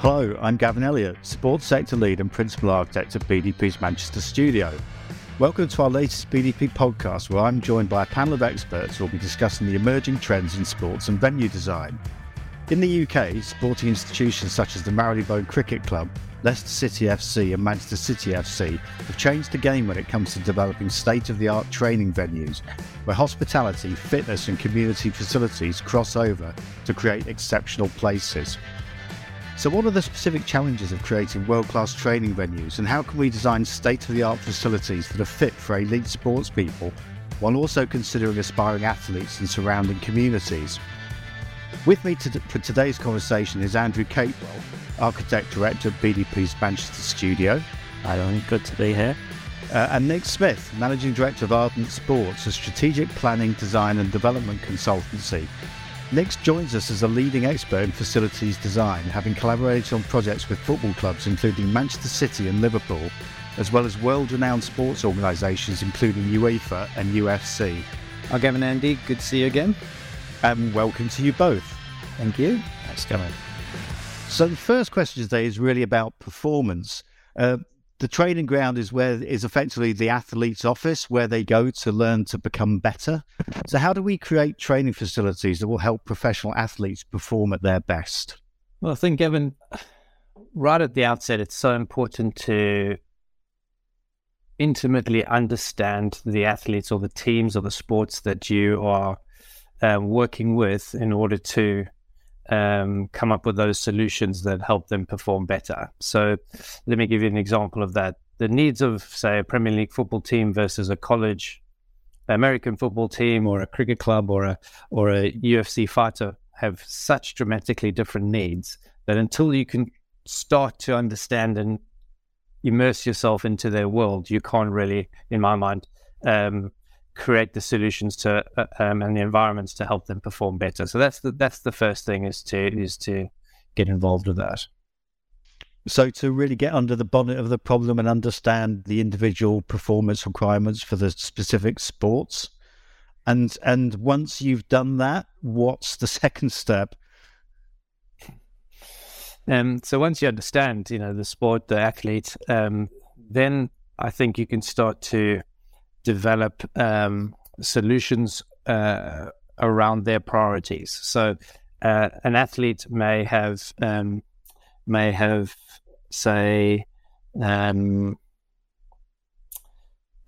Hello, I'm Gavin Elliott, Sports Sector Lead and Principal Architect at BDP's Manchester studio. Welcome to our latest BDP podcast, where I'm joined by a panel of experts who will be discussing the emerging trends in sports and venue design. In the UK, sporting institutions such as the Marylebone Cricket Club, Leicester City FC, and Manchester City FC have changed the game when it comes to developing state of the art training venues, where hospitality, fitness, and community facilities cross over to create exceptional places. So, what are the specific challenges of creating world class training venues, and how can we design state of the art facilities that are fit for elite sports people while also considering aspiring athletes and surrounding communities? With me to, for today's conversation is Andrew Capewell, Architect Director of BDP's Manchester studio. Hi, Owen. Good to be here. Uh, and Nick Smith, Managing Director of Ardent Sports, a strategic planning, design, and development consultancy Nix joins us as a leading expert in facilities design, having collaborated on projects with football clubs including Manchester City and Liverpool, as well as world renowned sports organisations including UEFA and UFC. Hi, Gavin Andy. Good to see you again. And welcome to you both. Thank you. Thanks, Gavin. So, the first question today is really about performance. Uh, the training ground is where is effectively the athlete's office where they go to learn to become better. So how do we create training facilities that will help professional athletes perform at their best? Well, I think Evan, right at the outset, it's so important to intimately understand the athletes or the teams or the sports that you are um, working with in order to um, come up with those solutions that help them perform better. So, let me give you an example of that. The needs of, say, a Premier League football team versus a college American football team or a cricket club or a or a UFC fighter have such dramatically different needs that until you can start to understand and immerse yourself into their world, you can't really, in my mind, um, create the solutions to uh, um, and the environments to help them perform better. So that's the that's the first thing is to is to get involved with that. So to really get under the bonnet of the problem and understand the individual performance requirements for the specific sports, and and once you've done that, what's the second step? Um, so once you understand, you know, the sport, the athlete, um, then I think you can start to develop um, solutions uh, around their priorities. So, uh, an athlete may have um, may have, say, um,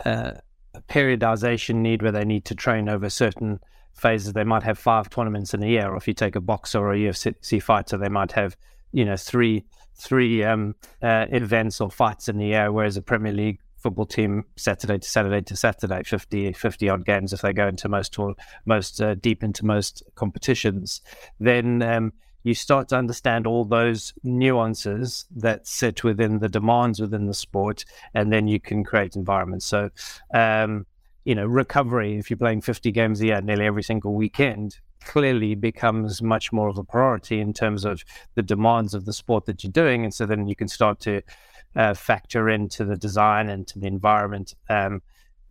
uh, a periodization need where they need to train over certain phases. They might have five tournaments in a year, or if you take a boxer or a UFC fighter, they might have you know three three um, uh, events or fights in the year, whereas a Premier League football team Saturday to Saturday to Saturday, 50, 50 odd games if they go into most tour, most uh, deep into most competitions, then um, you start to understand all those nuances that sit within the demands within the sport, and then you can create environments. So, um, you know, recovery, if you're playing 50 games a year nearly every single weekend, clearly becomes much more of a priority in terms of the demands of the sport that you're doing. And so then you can start to uh, factor into the design and to the environment um,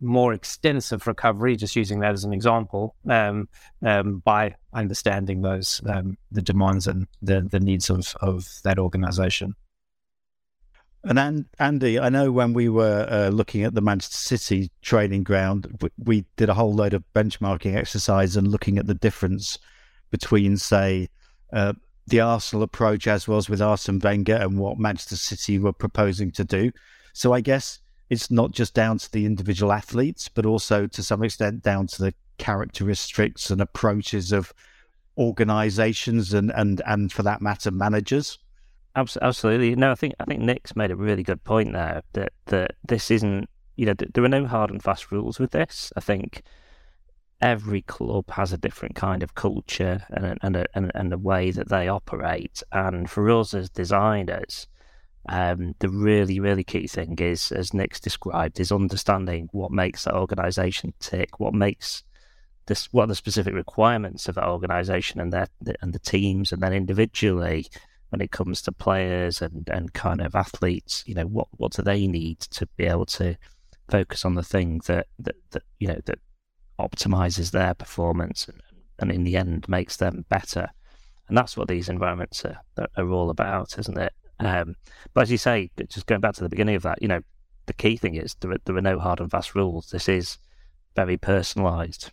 more extensive recovery, just using that as an example, um, um, by understanding those um, the demands and the, the needs of, of that organization. And Andy, I know when we were uh, looking at the Manchester City training ground, we did a whole load of benchmarking exercise and looking at the difference between, say, uh, the Arsenal approach as was with Arsene Wenger and what Manchester City were proposing to do. So I guess it's not just down to the individual athletes, but also to some extent down to the characteristics and approaches of organizations and, and, and for that matter, managers. Absolutely. No, I think I think Nick's made a really good point there that that this isn't you know there are no hard and fast rules with this. I think every club has a different kind of culture and and a, and, and a way that they operate. And for us as designers, um, the really really key thing is, as Nick's described, is understanding what makes that organisation tick, what makes this, what are the specific requirements of that organisation and their and the teams, and then individually when it comes to players and, and kind of athletes, you know, what, what do they need to be able to focus on the thing that, that, that you know, that optimizes their performance and, and in the end makes them better. and that's what these environments are, are all about, isn't it? Um, but as you say, just going back to the beginning of that, you know, the key thing is there are, there are no hard and fast rules. This is very personalised.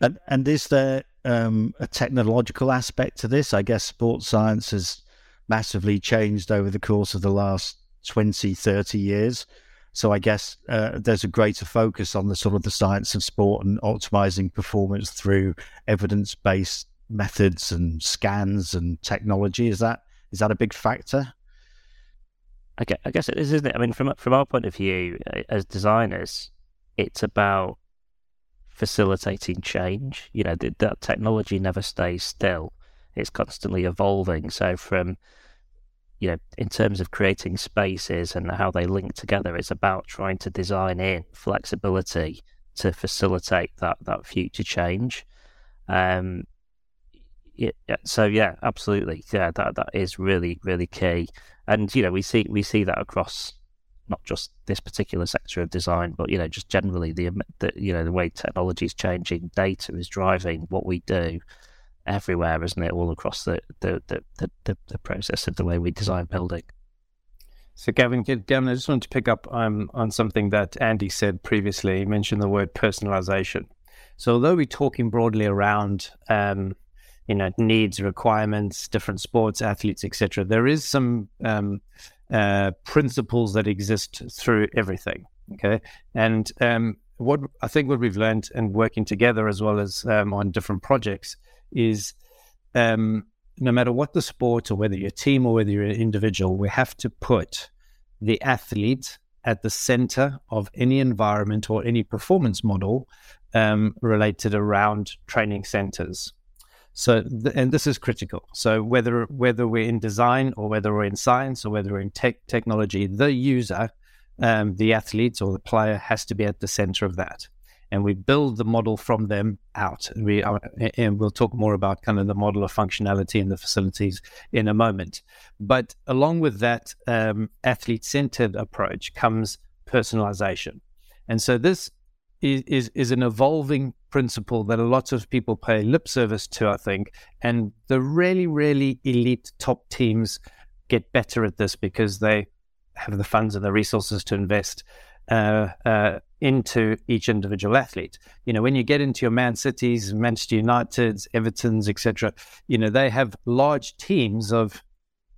And, and is there um, a technological aspect to this? I guess sports science has massively changed over the course of the last 20, 30 years. So I guess uh, there's a greater focus on the sort of the science of sport and optimizing performance through evidence-based methods and scans and technology. Is that is that a big factor? I guess, I guess it is, isn't it? I mean, from from our point of view uh, as designers, it's about facilitating change. You know, that technology never stays still; it's constantly evolving. So, from you know, in terms of creating spaces and how they link together, it's about trying to design in flexibility to facilitate that that future change. Um, yeah, so yeah, absolutely, yeah, that that is really really key, and you know we see we see that across not just this particular sector of design, but you know just generally the, the you know the way technology is changing, data is driving what we do everywhere, isn't it? All across the the the, the, the process of the way we design building. So, Gavin, Gavin, I just wanted to pick up um, on something that Andy said previously. He mentioned the word personalization. So, although we're talking broadly around um, you know needs requirements different sports athletes etc there is some um, uh, principles that exist through everything okay and um, what i think what we've learned and working together as well as um, on different projects is um, no matter what the sport or whether you're a team or whether you're an individual we have to put the athlete at the center of any environment or any performance model um, related around training centers so, th- and this is critical. So, whether whether we're in design or whether we're in science or whether we're in tech technology, the user, um, the athlete or the player, has to be at the center of that. And we build the model from them out. And we are, and we'll talk more about kind of the model of functionality in the facilities in a moment. But along with that um, athlete-centered approach comes personalization. And so this is, is, is an evolving principle that a lot of people pay lip service to, I think. And the really, really elite top teams get better at this because they have the funds and the resources to invest uh, uh, into each individual athlete. You know, when you get into your Man Cities, Manchester Uniteds, Everton's, etc., you know, they have large teams of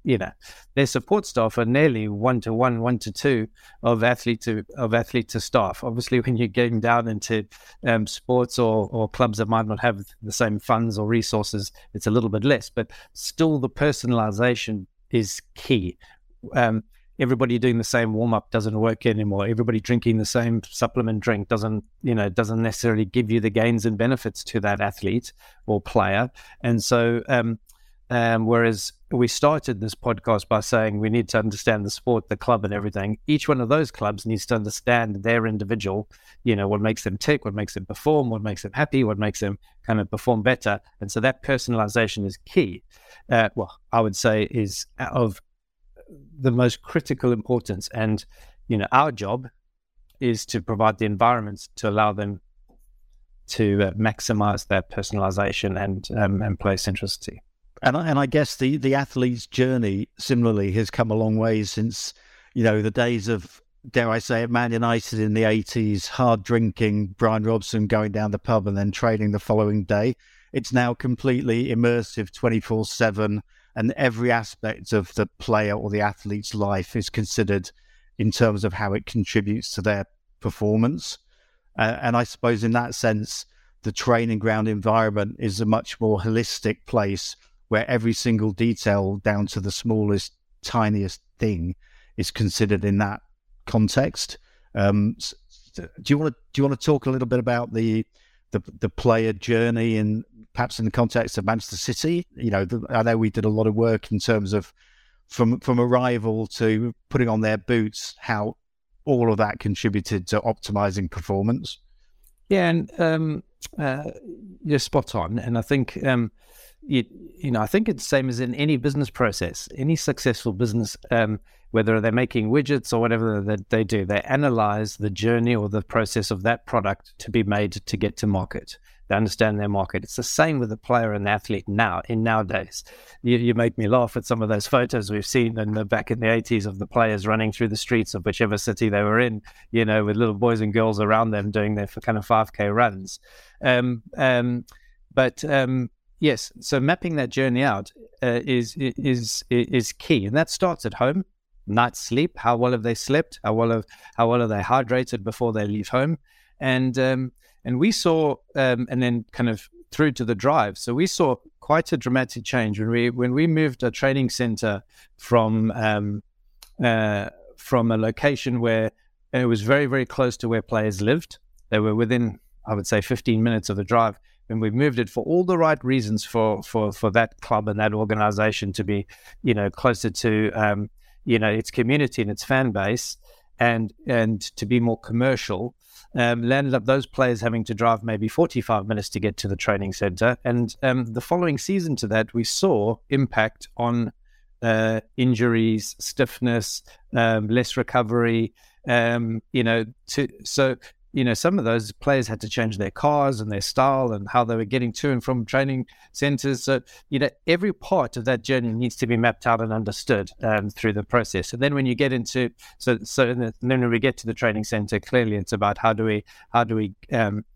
you know, their support staff are nearly one to one, one to two of athlete to of athlete to staff. Obviously, when you're getting down into um, sports or, or clubs that might not have the same funds or resources, it's a little bit less. But still, the personalization is key. Um, everybody doing the same warm up doesn't work anymore. Everybody drinking the same supplement drink doesn't, you know, doesn't necessarily give you the gains and benefits to that athlete or player. And so, um, um, whereas we started this podcast by saying we need to understand the sport, the club, and everything. Each one of those clubs needs to understand their individual, you know, what makes them tick, what makes them perform, what makes them happy, what makes them kind of perform better. And so that personalization is key. Uh, well, I would say is of the most critical importance. And, you know, our job is to provide the environments to allow them to uh, maximize their personalization and um, and play centricity. And I, and I guess the the athlete's journey similarly has come a long way since you know the days of dare I say it, Man United in the eighties, hard drinking, Brian Robson going down the pub and then training the following day. It's now completely immersive, twenty four seven, and every aspect of the player or the athlete's life is considered in terms of how it contributes to their performance. Uh, and I suppose in that sense, the training ground environment is a much more holistic place where every single detail down to the smallest, tiniest thing is considered in that context. Um, do you want to do you want to talk a little bit about the the, the player journey and perhaps in the context of Manchester City? You know, the, I know we did a lot of work in terms of from from arrival to putting on their boots, how all of that contributed to optimizing performance. Yeah, and um, uh, you're spot on. And I think um, you, you know, I think it's the same as in any business process. Any successful business, um, whether they're making widgets or whatever that they do, they analyze the journey or the process of that product to be made to get to market. They understand their market. It's the same with the player and the athlete now. In nowadays, you, you make me laugh at some of those photos we've seen in the back in the eighties of the players running through the streets of whichever city they were in. You know, with little boys and girls around them doing their kind of five k runs. Um, um, but um, yes, so mapping that journey out uh, is is is key, and that starts at home. Night sleep. How well have they slept? How well have how well are they hydrated before they leave home? And um, and we saw, um, and then kind of through to the drive. So we saw quite a dramatic change when we when we moved a training center from um, uh, from a location where it was very very close to where players lived. They were within, I would say, 15 minutes of the drive and we've moved it for all the right reasons for for for that club and that organization to be you know closer to um, you know its community and its fan base and and to be more commercial um, landed up those players having to drive maybe 45 minutes to get to the training center. And um, the following season to that we saw impact on uh, injuries stiffness um, less recovery um, you know to so you know, some of those players had to change their cars and their style and how they were getting to and from training centers. So, you know, every part of that journey needs to be mapped out and understood um, through the process. And then when you get into, so, so the, then when we get to the training center, clearly it's about how do we, how do we um,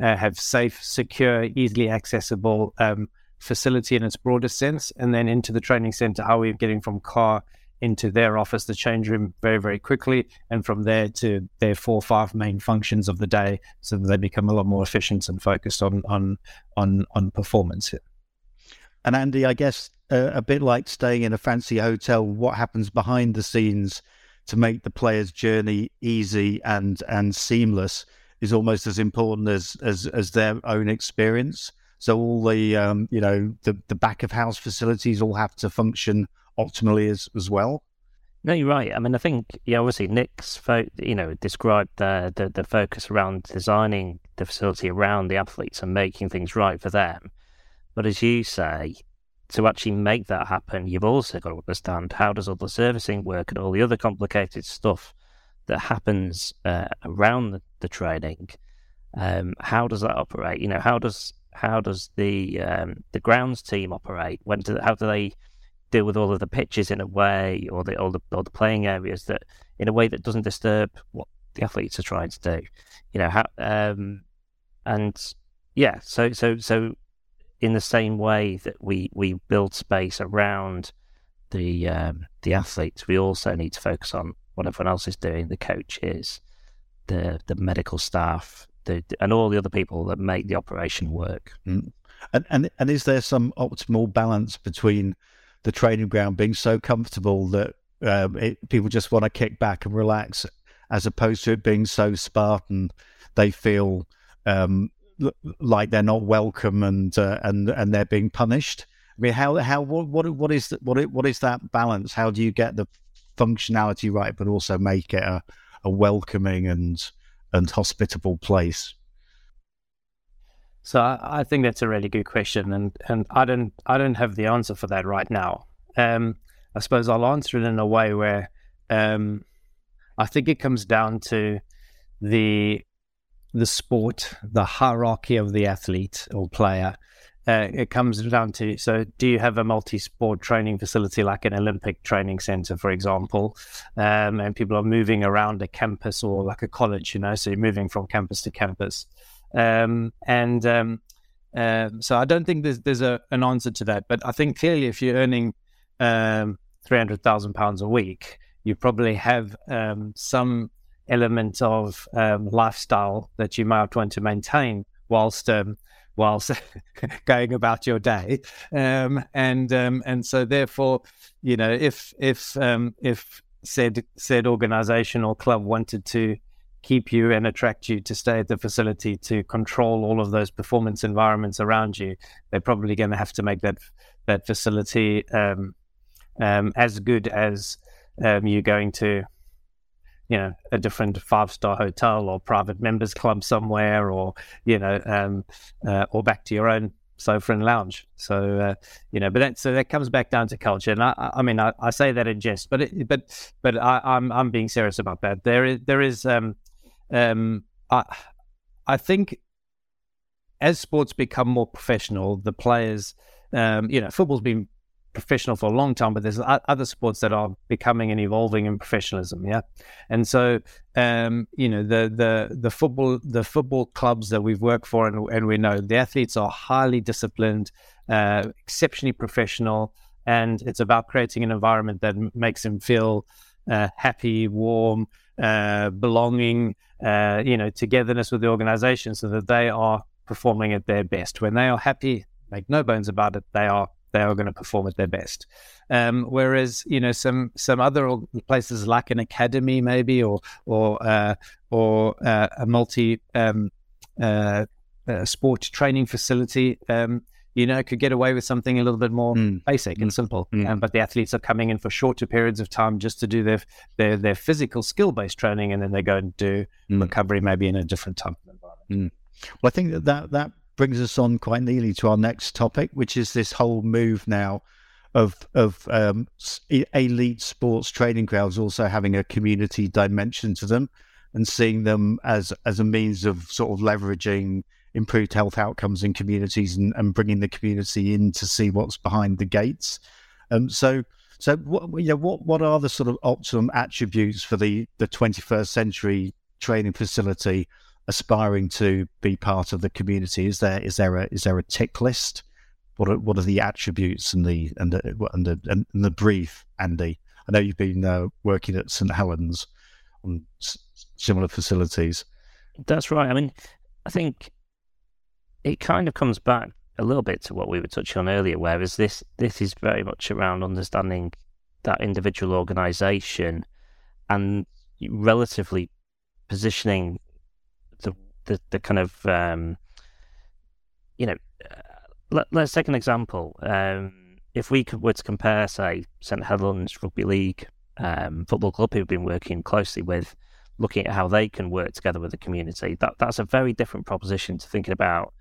uh, have safe, secure, easily accessible um, facility in its broadest sense. And then into the training center, how are we getting from car into their office, the change room, very, very quickly. And from there to their four or five main functions of the day so that they become a lot more efficient and focused on, on, on, on performance. And Andy, I guess uh, a bit like staying in a fancy hotel, what happens behind the scenes to make the player's journey easy and, and seamless is almost as important as, as, as their own experience. So all the um, you know the the back of house facilities all have to function optimally as as well. No, you're right. I mean, I think yeah, obviously Nick's fo- you know described the, the the focus around designing the facility around the athletes and making things right for them. But as you say, to actually make that happen, you've also got to understand how does all the servicing work and all the other complicated stuff that happens uh, around the, the training. Um, how does that operate? You know, how does how does the um, the grounds team operate? When do, how do they deal with all of the pitches in a way, or the all the all the playing areas that in a way that doesn't disturb what the athletes are trying to do. You know how um, and yeah, so so so in the same way that we we build space around the um, the athletes, we also need to focus on what everyone else is doing, the coaches, the the medical staff, the, and all the other people that make the operation work. Mm. And, and and is there some optimal balance between the training ground being so comfortable that um, it, people just want to kick back and relax, as opposed to it being so Spartan, they feel um, like they're not welcome and uh, and and they're being punished. I mean, how how what what what is what what is that balance? How do you get the functionality right, but also make it a, a welcoming and and hospitable place? So I, I, think that's a really good question, and and I don't I don't have the answer for that right now. Um, I suppose I'll answer it in a way where um, I think it comes down to the the sport, the hierarchy of the athlete or player. Uh, it comes down to so do you have a multi-sport training facility like an olympic training center for example um, and people are moving around a campus or like a college you know so you're moving from campus to campus um, and um, uh, so I don't think there's there's a, an answer to that. But I think clearly, if you're earning um, three hundred thousand pounds a week, you probably have um, some element of um, lifestyle that you might want to maintain whilst whilst going about your day. Um, and um, and so therefore, you know, if if um, if said said organization or club wanted to keep you and attract you to stay at the facility to control all of those performance environments around you, they're probably going to have to make that that facility um, um, as good as um, you going to, you know, a different five star hotel or private members club somewhere, or you know, um, uh, or back to your own sofa and lounge. So uh, you know, but that so that comes back down to culture. And I, I mean, I, I say that in jest, but it, but but I, am I'm, I'm being serious about that. There is there is um, um, I I think as sports become more professional, the players, um, you know, football's been professional for a long time, but there's other sports that are becoming and evolving in professionalism. Yeah, and so um, you know the the the football the football clubs that we've worked for and, and we know the athletes are highly disciplined, uh, exceptionally professional, and it's about creating an environment that makes them feel uh, happy, warm, uh, belonging, uh, you know, togetherness with the organization, so that they are performing at their best. When they are happy, make no bones about it, they are they are going to perform at their best. Um, whereas you know some some other places like an academy maybe or or uh, or uh, a multi um, uh, uh sport training facility. Um, you know, could get away with something a little bit more mm. basic mm. and simple. Mm. Um, but the athletes are coming in for shorter periods of time just to do their their, their physical skill based training, and then they go and do mm. recovery maybe in a different type of environment. Mm. Well, I think that, that that brings us on quite neatly to our next topic, which is this whole move now of of um, elite sports training grounds also having a community dimension to them, and seeing them as as a means of sort of leveraging improved health outcomes in communities and, and bringing the community in to see what's behind the gates. Um, so. So, what you know, what what are the sort of optimum attributes for the the 21st century training facility aspiring to be part of the community? Is there is there a is there a tick list? What are, what are the attributes and the and the and the, and the brief, Andy? I know you've been uh, working at St Helens on s- similar facilities. That's right. I mean, I think it kind of comes back a little bit to what we were touching on earlier, whereas this this is very much around understanding that individual organisation and relatively positioning the the kind of um, you know, uh, let, us take an example. Um, if we could, were to compare, say, St Helens Rugby League um, Football Club, who've been working closely with, looking at how they can work together with the community, that that's a very different proposition to thinking about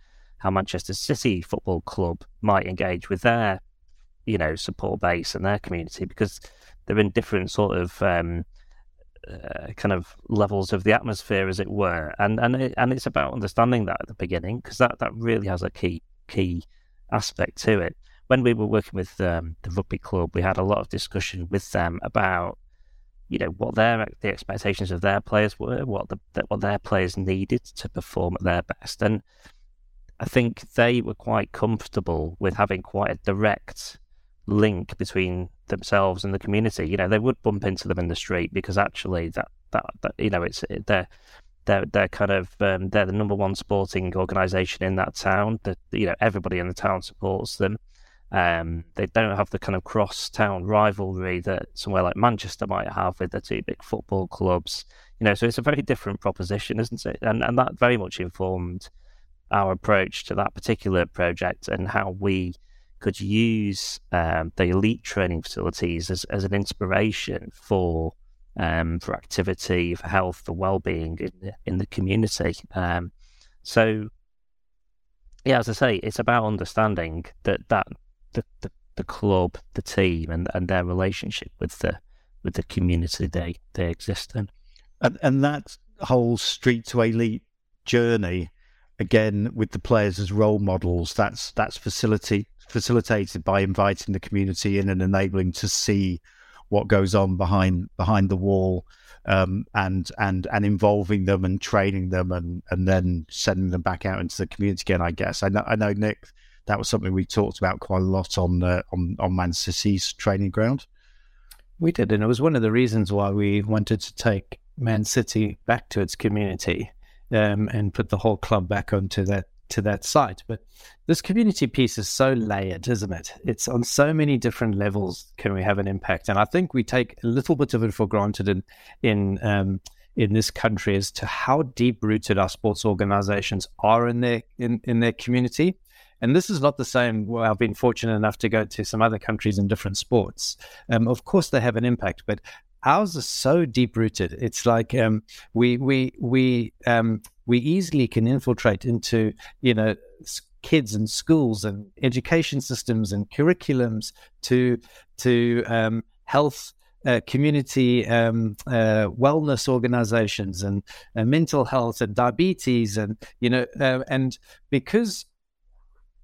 how Manchester City Football Club might engage with their, you know, support base and their community because they're in different sort of um, uh, kind of levels of the atmosphere, as it were, and and it, and it's about understanding that at the beginning because that that really has a key key aspect to it. When we were working with um, the rugby club, we had a lot of discussion with them about you know what their the expectations of their players were, what the what their players needed to perform at their best, and I think they were quite comfortable with having quite a direct link between themselves and the community. You know, they would bump into them in the street because actually that that, that you know it's they're they're they're kind of um, they're the number one sporting organisation in that town. That you know everybody in the town supports them. Um, they don't have the kind of cross town rivalry that somewhere like Manchester might have with the two big football clubs. You know, so it's a very different proposition, isn't it? And and that very much informed our approach to that particular project and how we could use um, the elite training facilities as, as an inspiration for um, for activity, for health, for well-being in the, in the community. Um, so, yeah, as I say, it's about understanding that that the, the, the club, the team, and, and their relationship with the with the community they they exist in, and, and that whole street to elite journey again with the players as role models that's that's facility facilitated by inviting the community in and enabling to see what goes on behind behind the wall um, and and and involving them and training them and and then sending them back out into the community again. I guess I know I know Nick that was something we talked about quite a lot on uh, on on Man City's training ground. We did, and it was one of the reasons why we wanted to take Man City back to its community um, and put the whole club back onto that to that site. But this community piece is so layered, isn't it? It's on so many different levels. Can we have an impact? And I think we take a little bit of it for granted in in um, in this country as to how deep rooted our sports organizations are in their in, in their community. And this is not the same. Well, I've been fortunate enough to go to some other countries in different sports. Um, of course, they have an impact, but ours is so deep rooted. It's like um, we we we um, we easily can infiltrate into you know kids and schools and education systems and curriculums to to um, health uh, community um, uh, wellness organizations and uh, mental health and diabetes and you know uh, and because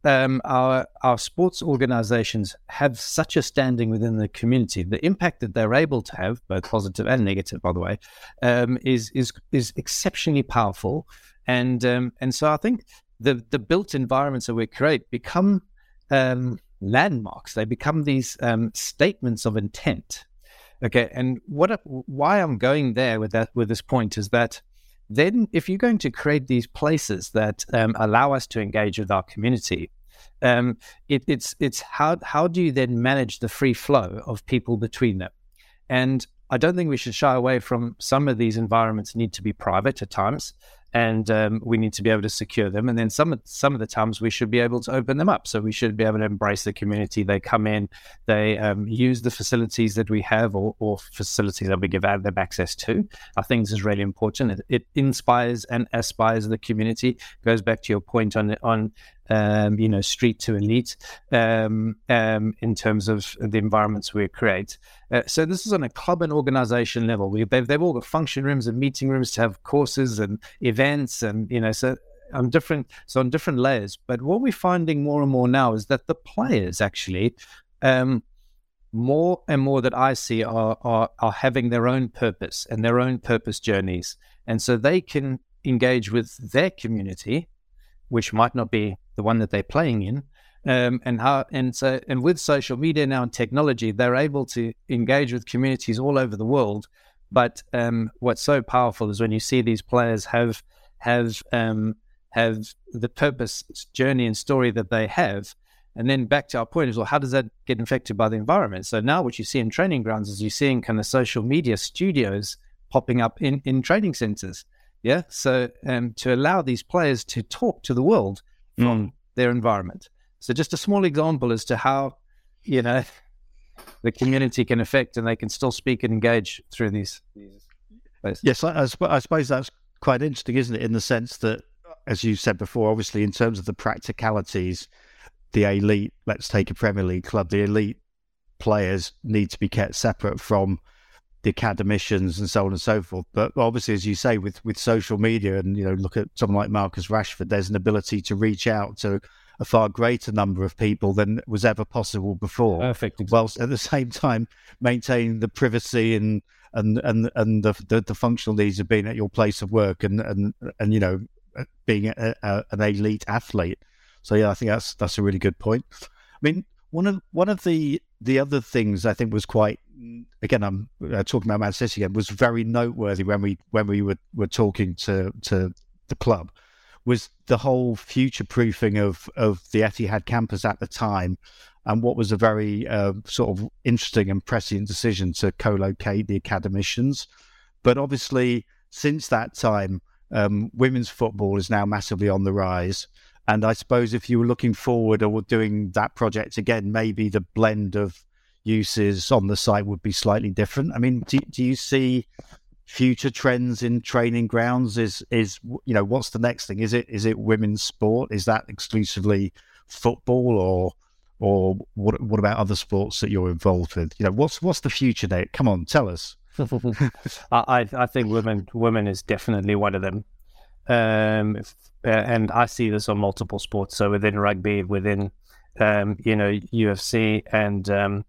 um, our our sports organizations have such a standing within the community, the impact that they're able to have, both positive and negative, by the way, um, is is is exceptionally powerful. And um, and so I think the the built environments that we create become um, landmarks. They become these um, statements of intent. Okay, and what why I'm going there with that with this point is that then if you're going to create these places that um, allow us to engage with our community, um, it, it's it's how how do you then manage the free flow of people between them? And I don't think we should shy away from some of these environments need to be private at times and um, we need to be able to secure them. And then some some of the times we should be able to open them up. So we should be able to embrace the community. They come in, they um, use the facilities that we have or, or, facilities that we give them access to. I think this is really important. It, it inspires and aspires the community. Goes back to your point on on um, you know, street to elite um, um, in terms of the environments we create. Uh, so this is on a club and organization level. We, they've, they've all got function rooms and meeting rooms to have courses and events, and you know, so on different so on different layers. But what we're finding more and more now is that the players actually. Um, more and more that I see are, are are having their own purpose and their own purpose journeys, and so they can engage with their community, which might not be the one that they're playing in. Um, and how and so and with social media now and technology, they're able to engage with communities all over the world. But um, what's so powerful is when you see these players have have um, have the purpose, journey, and story that they have. And then back to our point is well, how does that get infected by the environment? So now what you see in training grounds is you're seeing kind of social media studios popping up in, in training centers. Yeah. So um, to allow these players to talk to the world from mm. their environment. So just a small example as to how, you know, the community can affect and they can still speak and engage through these. these yes, I, I suppose that's quite interesting, isn't it? In the sense that, as you said before, obviously in terms of the practicalities, the elite, let's take a Premier League club, the elite players need to be kept separate from the academicians and so on and so forth. But obviously, as you say, with with social media and you know, look at someone like Marcus Rashford, there's an ability to reach out to a far greater number of people than was ever possible before. Perfect. Exactly. Whilst at the same time maintaining the privacy and and and and the, the, the functional needs of being at your place of work and and and you know being a, a, an elite athlete. So yeah, I think that's that's a really good point. I mean, one of one of the the other things I think was quite again I'm uh, talking about Man City again was very noteworthy when we when we were were talking to to the club was the whole future proofing of of the Etihad campus at the time and what was a very uh, sort of interesting and prescient decision to co-locate the academicians. But obviously since that time um, women's football is now massively on the rise. And I suppose if you were looking forward or doing that project again, maybe the blend of uses on the site would be slightly different. I mean, do, do you see future trends in training grounds? Is is you know what's the next thing? Is it is it women's sport? Is that exclusively football or or what what about other sports that you're involved with? You know, what's what's the future there? Come on, tell us. I I think women women is definitely one of them. Um, and I see this on multiple sports. So within rugby, within um, you know UFC, and um,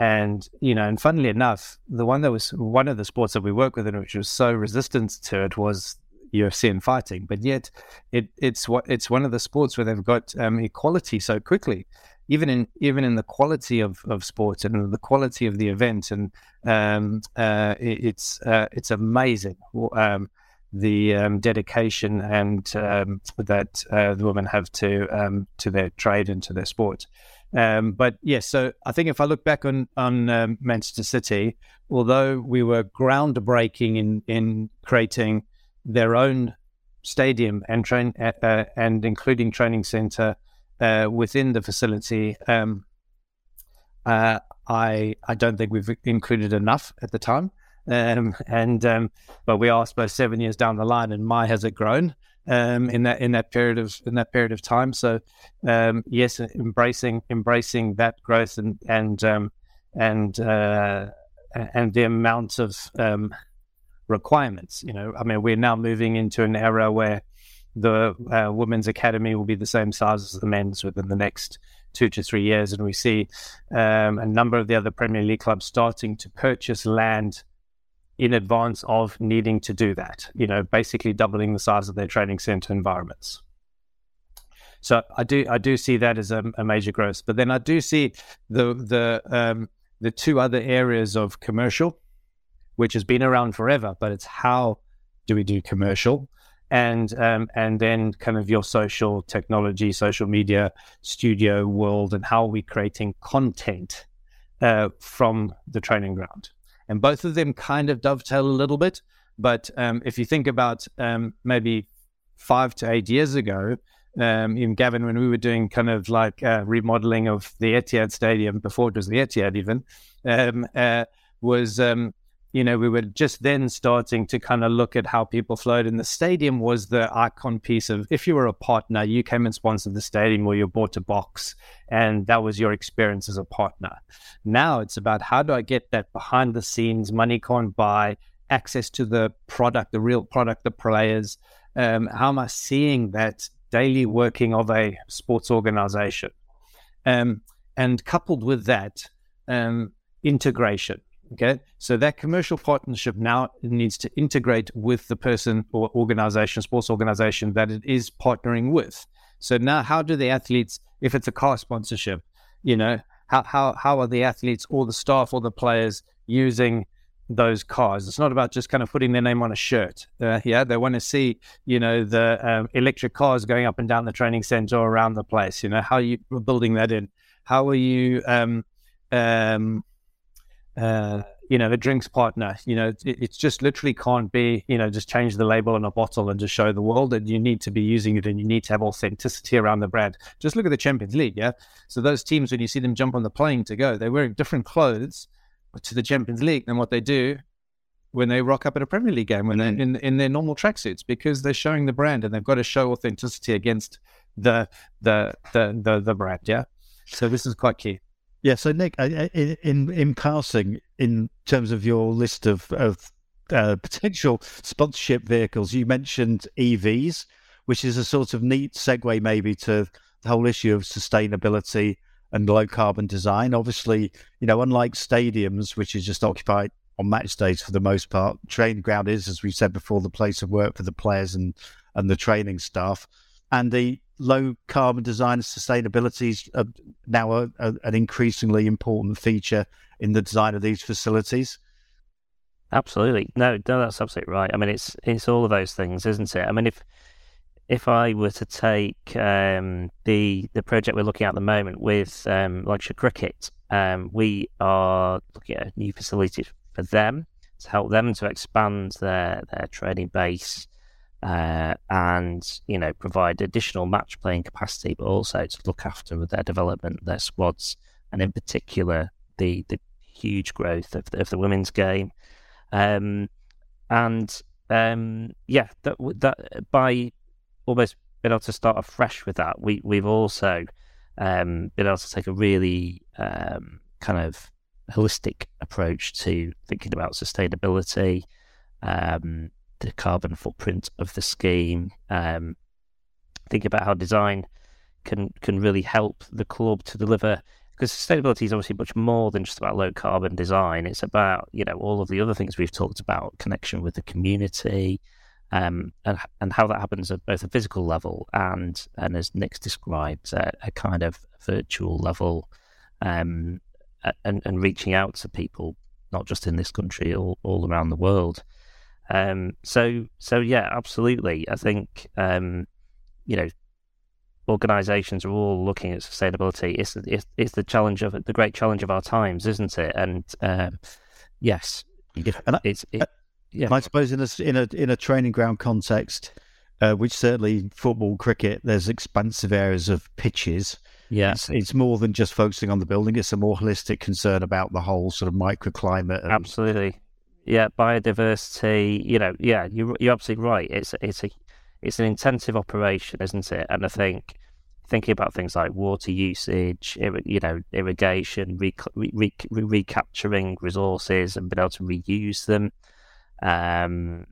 and you know, and funnily enough, the one that was one of the sports that we work with, and which was so resistant to it, was UFC and fighting. But yet, it it's what it's one of the sports where they've got um, equality so quickly. Even in even in the quality of, of sports and the quality of the event, and um, uh, it, it's uh, it's amazing. Um, the um, dedication and um, that uh, the women have to um, to their trade and to their sport. Um, but yes, so I think if I look back on on um, Manchester City, although we were groundbreaking in in creating their own stadium and train uh, uh and including training center uh, within the facility. Um, uh, I I don't think we've included enough at the time. Um, and um, but we are, I suppose, seven years down the line, and my has it grown um, in that in that period of in that period of time. So um, yes, embracing embracing that growth and and um, and uh, and the amount of um, requirements. You know, I mean, we're now moving into an era where the uh, women's academy will be the same size as the men's within the next two to three years, and we see um, a number of the other Premier League clubs starting to purchase land in advance of needing to do that. You know, basically doubling the size of their training center environments. So I do I do see that as a, a major growth, but then I do see the the um, the two other areas of commercial, which has been around forever, but it's how do we do commercial, and um, and then kind of your social technology, social media, studio world, and how are we creating content uh, from the training ground, and both of them kind of dovetail a little bit. But um, if you think about um, maybe five to eight years ago, um, even Gavin, when we were doing kind of like uh, remodeling of the Etihad Stadium before it was the Etihad, even um, uh, was um, you know we were just then starting to kind of look at how people flowed, and the stadium was the icon piece of if you were a partner, you came and sponsored the stadium, or you bought a box, and that was your experience as a partner. Now it's about how do I get that behind the scenes, money can't buy access to the product, the real product, the players. Um, how am I seeing that daily working of a sports organization. Um, and coupled with that, um, integration. Okay. So that commercial partnership now needs to integrate with the person or organization, sports organization that it is partnering with. So now, how do the athletes, if it's a car sponsorship, you know, how, how, how are the athletes or the staff or the players using those cars. It's not about just kind of putting their name on a shirt. Uh, yeah, they want to see, you know, the um, electric cars going up and down the training center around the place. You know, how you building that in? How are you, um, um, uh, you know, the drinks partner? You know, it, it's just literally can't be, you know, just change the label on a bottle and just show the world that you need to be using it and you need to have authenticity around the brand. Just look at the Champions League. Yeah. So those teams, when you see them jump on the plane to go, they're wearing different clothes to the Champions League than what they do when they rock up at a Premier League game when they're mm. in, in their normal tracksuits because they're showing the brand and they've got to show authenticity against the the the the, the brand. Yeah, so this is quite key. Yeah. So Nick, in in, in passing, in terms of your list of of uh, potential sponsorship vehicles, you mentioned EVs, which is a sort of neat segue maybe to the whole issue of sustainability and low carbon design. Obviously, you know, unlike stadiums, which is just occupied on match days for the most part, training ground is, as we said before, the place of work for the players and and the training staff. And the low carbon design and sustainability is uh, now a, a, an increasingly important feature in the design of these facilities. Absolutely, no, no, that's absolutely right. I mean, it's it's all of those things, isn't it? I mean, if if I were to take um, the the project we're looking at at the moment with um, Lancashire Cricket, um, we are looking at a new facility for them to help them to expand their their training base uh, and you know provide additional match playing capacity, but also to look after their development, their squads, and in particular the the huge growth of the, of the women's game. Um, and um, yeah, that that by almost been able to start afresh with that. We we've also um, been able to take a really um, kind of holistic approach to thinking about sustainability, um, the carbon footprint of the scheme. Um, think about how design can can really help the club to deliver. Because sustainability is obviously much more than just about low carbon design. It's about you know all of the other things we've talked about, connection with the community, um, and and how that happens at both a physical level and and as Nick's described, a, a kind of virtual level, um, and and reaching out to people not just in this country, all all around the world. Um, so so yeah, absolutely. I think um, you know organizations are all looking at sustainability. It's, it's it's the challenge of the great challenge of our times, isn't it? And um, yes, and it's it, yeah. And I suppose in a in a in a training ground context, uh, which certainly football, cricket, there's expansive areas of pitches. Yeah, it's, it's, more than just focusing on the building. It's a more holistic concern about the whole sort of microclimate. And... Absolutely, yeah, biodiversity. You know, yeah, you you're absolutely right. It's it's a it's an intensive operation, isn't it? And I think thinking about things like water usage, you know, irrigation, re- re- re- recapturing resources and being able to reuse them. Um,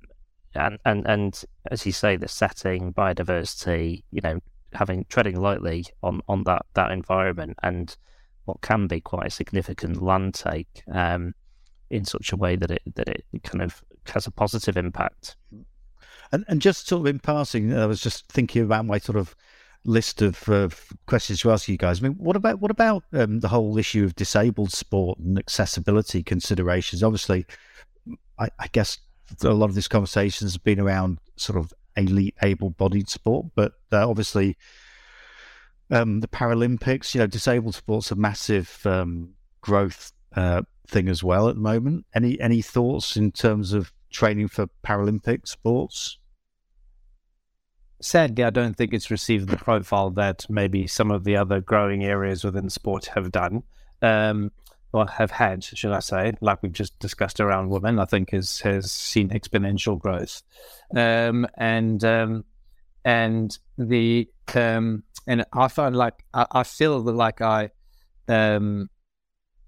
and, and, and as you say, the setting, biodiversity, you know, having treading lightly on, on that, that environment and what can be quite a significant land take um, in such a way that it that it kind of has a positive impact. And, and just sort of in passing, I was just thinking about my sort of list of questions to ask you guys. I mean, what about what about um, the whole issue of disabled sport and accessibility considerations? Obviously, I, I guess a lot of this conversation has been around sort of elite, able-bodied sport, but uh, obviously, um, the Paralympics, you know, disabled sports a massive um, growth uh, thing as well at the moment. Any any thoughts in terms of training for Paralympic sports? Sadly, I don't think it's received the profile that maybe some of the other growing areas within sport have done, um, or have had, should I say, like we've just discussed around women. I think has has seen exponential growth, um, and um, and the um, and I find like I, I feel like I um,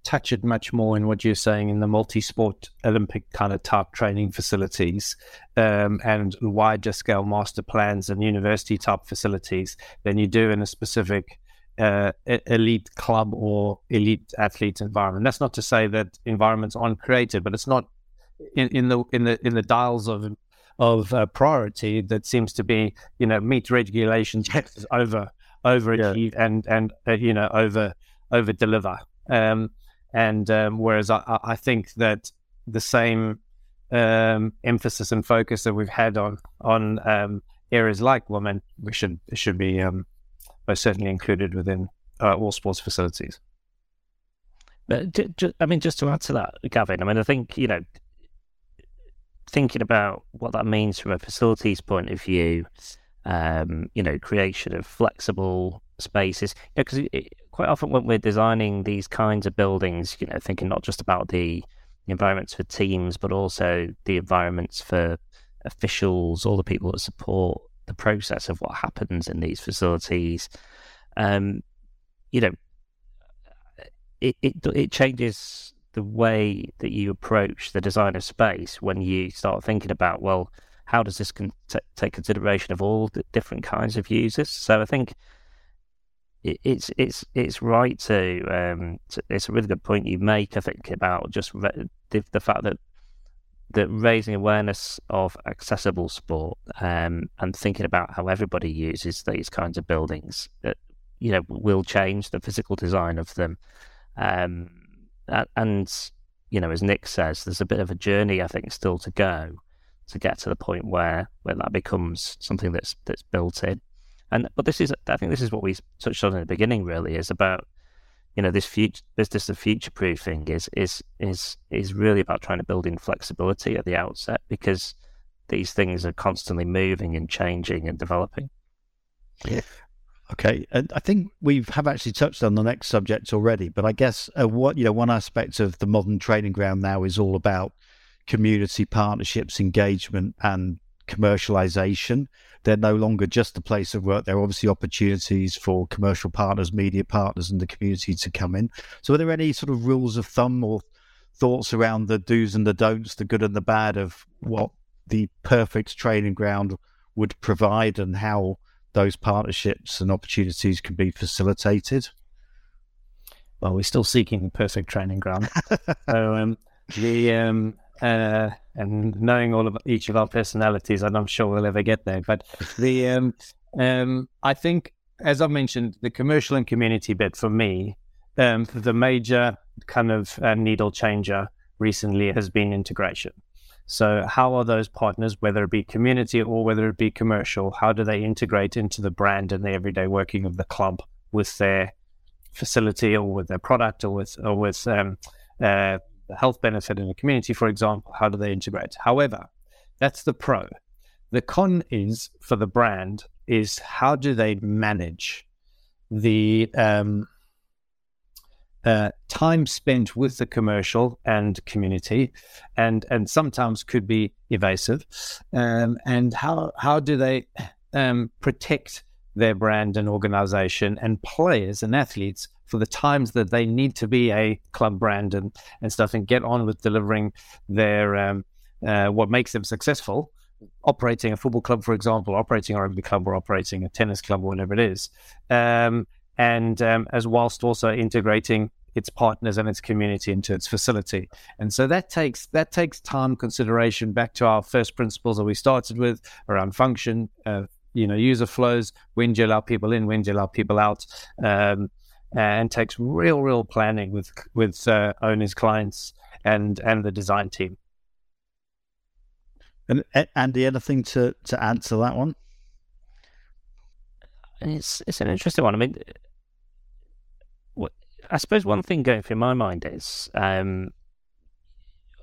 touch it much more in what you're saying in the multi-sport Olympic kind of type training facilities um, and wider scale master plans and university type facilities than you do in a specific uh, elite club or elite athlete environment. That's not to say that environments aren't created, but it's not in, in the in the in the dials of of uh, priority that seems to be you know meet regulations over overachieve yeah. and and uh, you know over over deliver. Um, and um, whereas I, I, think that the same um, emphasis and focus that we've had on on um, areas like women, we should should be um, most certainly included within uh, all sports facilities. But I mean, just to add to that, Gavin, I mean, I think you know, thinking about what that means from a facilities point of view, um, you know, creation of flexible spaces, because you know, quite often when we're designing these kinds of buildings, you know, thinking not just about the, environments for teams, but also the environments for officials, all the people that support the process of what happens in these facilities. Um, you know, it, it it changes the way that you approach the design of space when you start thinking about well, how does this con- t- take consideration of all the different kinds of users? So I think it's it's it's right to, um, to, it's a really good point you make. I think about just re- the, the, fact that that raising awareness of accessible sport um, and thinking about how everybody uses these kinds of buildings that you know will change the physical design of them. Um, and you know, as Nick says, there's a bit of a journey I think still to go to get to the point where where that becomes something that's that's built in. And but this is, I think, this is what we touched on in the beginning. Really, is about you know this future business of future proofing is is is is really about trying to build in flexibility at the outset because these things are constantly moving and changing and developing. Yeah. Okay, and I think we have actually touched on the next subject already, but I guess uh, what you know one aspect of the modern training ground now is all about community partnerships, engagement, and commercialization. They're no longer just a place of work. There are obviously opportunities for commercial partners, media partners, and the community to come in. So, are there any sort of rules of thumb or thoughts around the do's and the don'ts, the good and the bad of what the perfect training ground would provide and how those partnerships and opportunities can be facilitated? Well, we're still seeking the perfect training ground. so um, the um, uh, and knowing all of each of our personalities, and I'm sure we'll ever get there. But the um, um, I think, as I mentioned, the commercial and community bit for me, um, the major kind of uh, needle changer recently has been integration. So, how are those partners, whether it be community or whether it be commercial, how do they integrate into the brand and the everyday working of the club with their facility or with their product or with or with um, uh, the health benefit in a community, for example, how do they integrate? However, that's the pro. The con is for the brand is how do they manage the um, uh, time spent with the commercial and community, and and sometimes could be evasive, um, and how how do they um, protect their brand and organization and players and athletes for the times that they need to be a club brand and, and stuff and get on with delivering their um, uh, what makes them successful. Operating a football club for example operating a rugby club or operating a tennis club or whatever it is. Um, and um, as whilst also integrating its partners and its community into its facility. And so that takes that takes time consideration back to our first principles that we started with around function, uh, you know, user flows, when do you allow people in, when do you allow people out, um, and takes real, real planning with with uh, owners, clients, and and the design team. And Andy, anything to to add to that one? It's it's an interesting one. I mean, I suppose one thing going through my mind is um,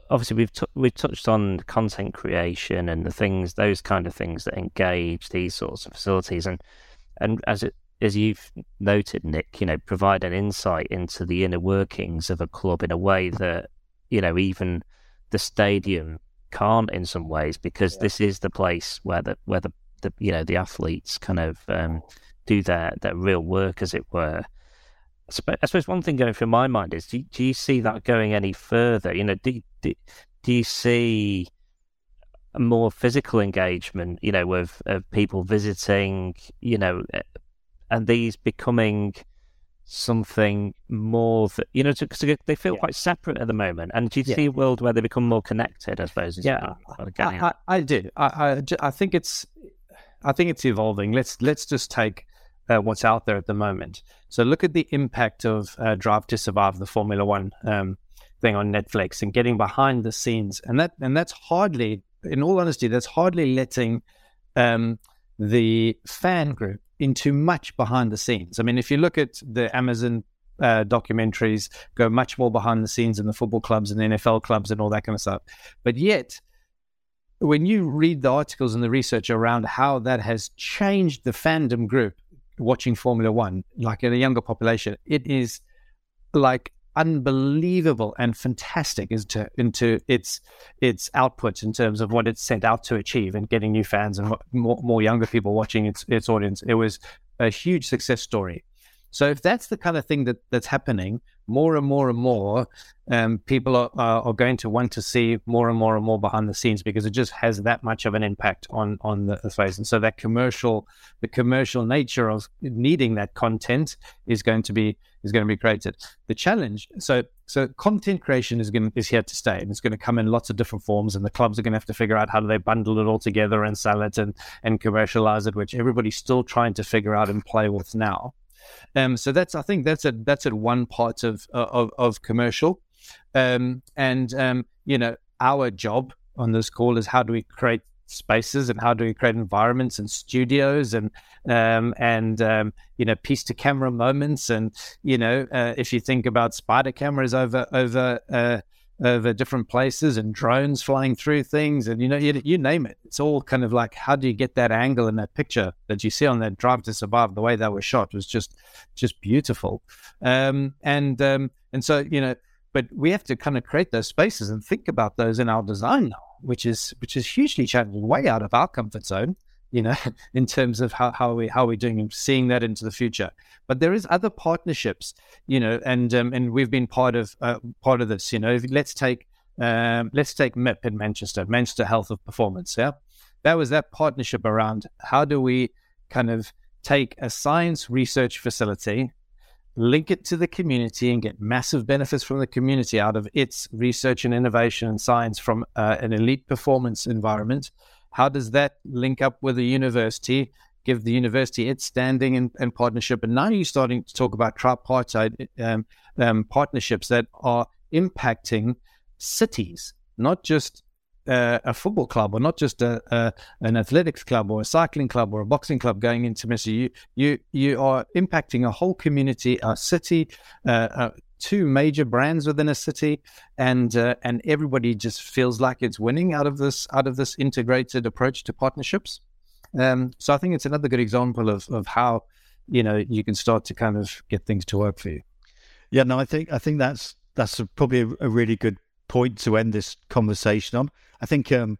obviously we've t- we've touched on content creation and the things those kind of things that engage these sorts of facilities and and as it as you've noted Nick you know provide an insight into the inner workings of a club in a way that you know even the stadium can't in some ways because yeah. this is the place where the where the, the you know the athletes kind of um, do their their real work as it were I suppose one thing going through my mind is do, do you see that going any further? You know, do, do, do you see more physical engagement, you know, of, of people visiting, you know, eh, and these becoming something more that, you know, because they feel yeah. quite separate at the moment. And do you yeah. see a world where they become more connected, I suppose? Yeah, I, I, I, do. I, I, I think it's, I think it's evolving. Let's, let's just take uh, what's out there at the moment. So look at the impact of uh, Drive to Survive, the Formula One um, thing on Netflix, and getting behind the scenes, and that and that's hardly, in all honesty, that's hardly letting um, the fan group into much behind the scenes. I mean, if you look at the Amazon uh, documentaries, go much more behind the scenes in the football clubs and the NFL clubs and all that kind of stuff, but yet when you read the articles and the research around how that has changed the fandom group watching Formula One, like in a younger population, it is like unbelievable and fantastic into into its its output in terms of what it's sent out to achieve and getting new fans and more, more younger people watching its its audience. It was a huge success story. So if that's the kind of thing that that's happening, more and more and more, um, people are, are going to want to see more and more and more behind the scenes because it just has that much of an impact on on the, the face. And so that commercial, the commercial nature of needing that content is going to be is going to be created. The challenge, so so content creation is going is here to stay, and it's going to come in lots of different forms. And the clubs are going to have to figure out how do they bundle it all together and sell it and and commercialize it, which everybody's still trying to figure out and play with now. Um, so that's I think that's a that's at one part of uh, of, of commercial, um, and um, you know our job on this call is how do we create spaces and how do we create environments and studios and um, and um, you know piece to camera moments. And you know uh, if you think about spider cameras over over uh, over different places and drones flying through things and you know you, you name it it's all kind of like how do you get that angle in that picture that you see on that drive to survive the way that was shot was just just beautiful. Um, and um, and so you know but we have to kind of create those spaces and think about those in our design now which is which is hugely challenging way out of our comfort zone you know, in terms of how, how we how we're doing seeing that into the future. But there is other partnerships, you know, and um, and we've been part of uh, part of this. You know, let's take um, let's take MIP in Manchester, Manchester Health of Performance. Yeah, that was that partnership around how do we kind of take a science research facility link it to the community and get massive benefits from the community out of its research and innovation and science from uh, an elite performance environment how does that link up with the university? Give the university its standing and, and partnership. And now you're starting to talk about tripartite um, um, partnerships that are impacting cities, not just uh, a football club or not just a, a, an athletics club or a cycling club or a boxing club going into Messi. You you you are impacting a whole community, a city, uh, uh, two major brands within a city, and uh, and everybody just feels like it's winning out of this out of this integrated approach to partnerships. Um, so I think it's another good example of of how you know you can start to kind of get things to work for you. Yeah, no, I think I think that's that's probably a, really good point to end this conversation on. I think um,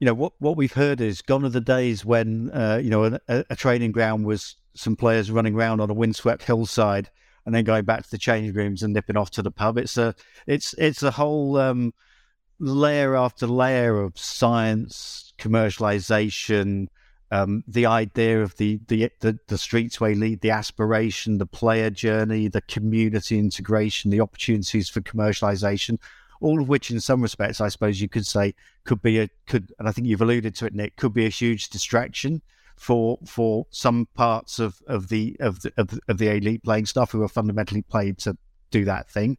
you know what what we've heard is gone are the days when uh, you know a, a, training ground was some players running around on a windswept hillside and then going back to the changing rooms and nipping off to the pub. It's a it's it's a whole um, layer after layer of science, commercialization, um, the idea of the, the the the streets way lead, the aspiration, the player journey, the community integration, the opportunities for commercialization, all of which, in some respects, I suppose you could say could be a could, and I think you've alluded to it, Nick, could be a huge distraction for for some parts of of the of the of of the elite playing stuff who are fundamentally played to do that thing.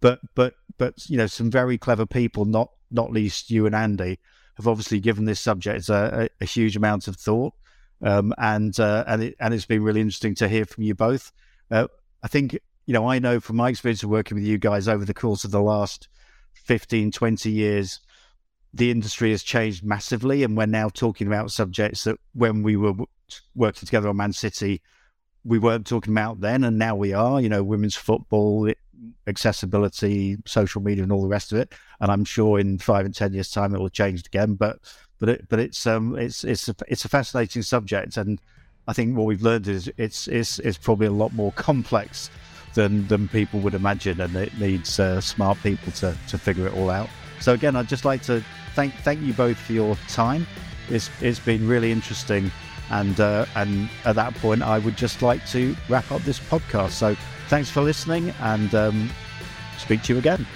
But but but you know, some very clever people, not not least you and Andy, have obviously given this subject a, a, a huge amount of thought. Um, and uh, and it, and it's been really interesting to hear from you both. Uh, I think you know I know from my experience of working with you guys over the course of the last 15, 20 years, the industry has changed massively, and we're now talking about subjects that when we were working together on Man City, we weren't talking about then, and now we are. You know, women's football, accessibility, social media, and all the rest of it. And I'm sure in five and ten years' time it will have changed again. But but it, but it's um it's it's a, it's a fascinating subject, and I think what we've learned is it's it's it's probably a lot more complex than than people would imagine, and it needs uh, smart people to to figure it all out. So again, I'd just like to thank thank you both for your time. It's it's been really interesting, and uh, and at that point, I would just like to wrap up this podcast. So thanks for listening, and um, speak to you again.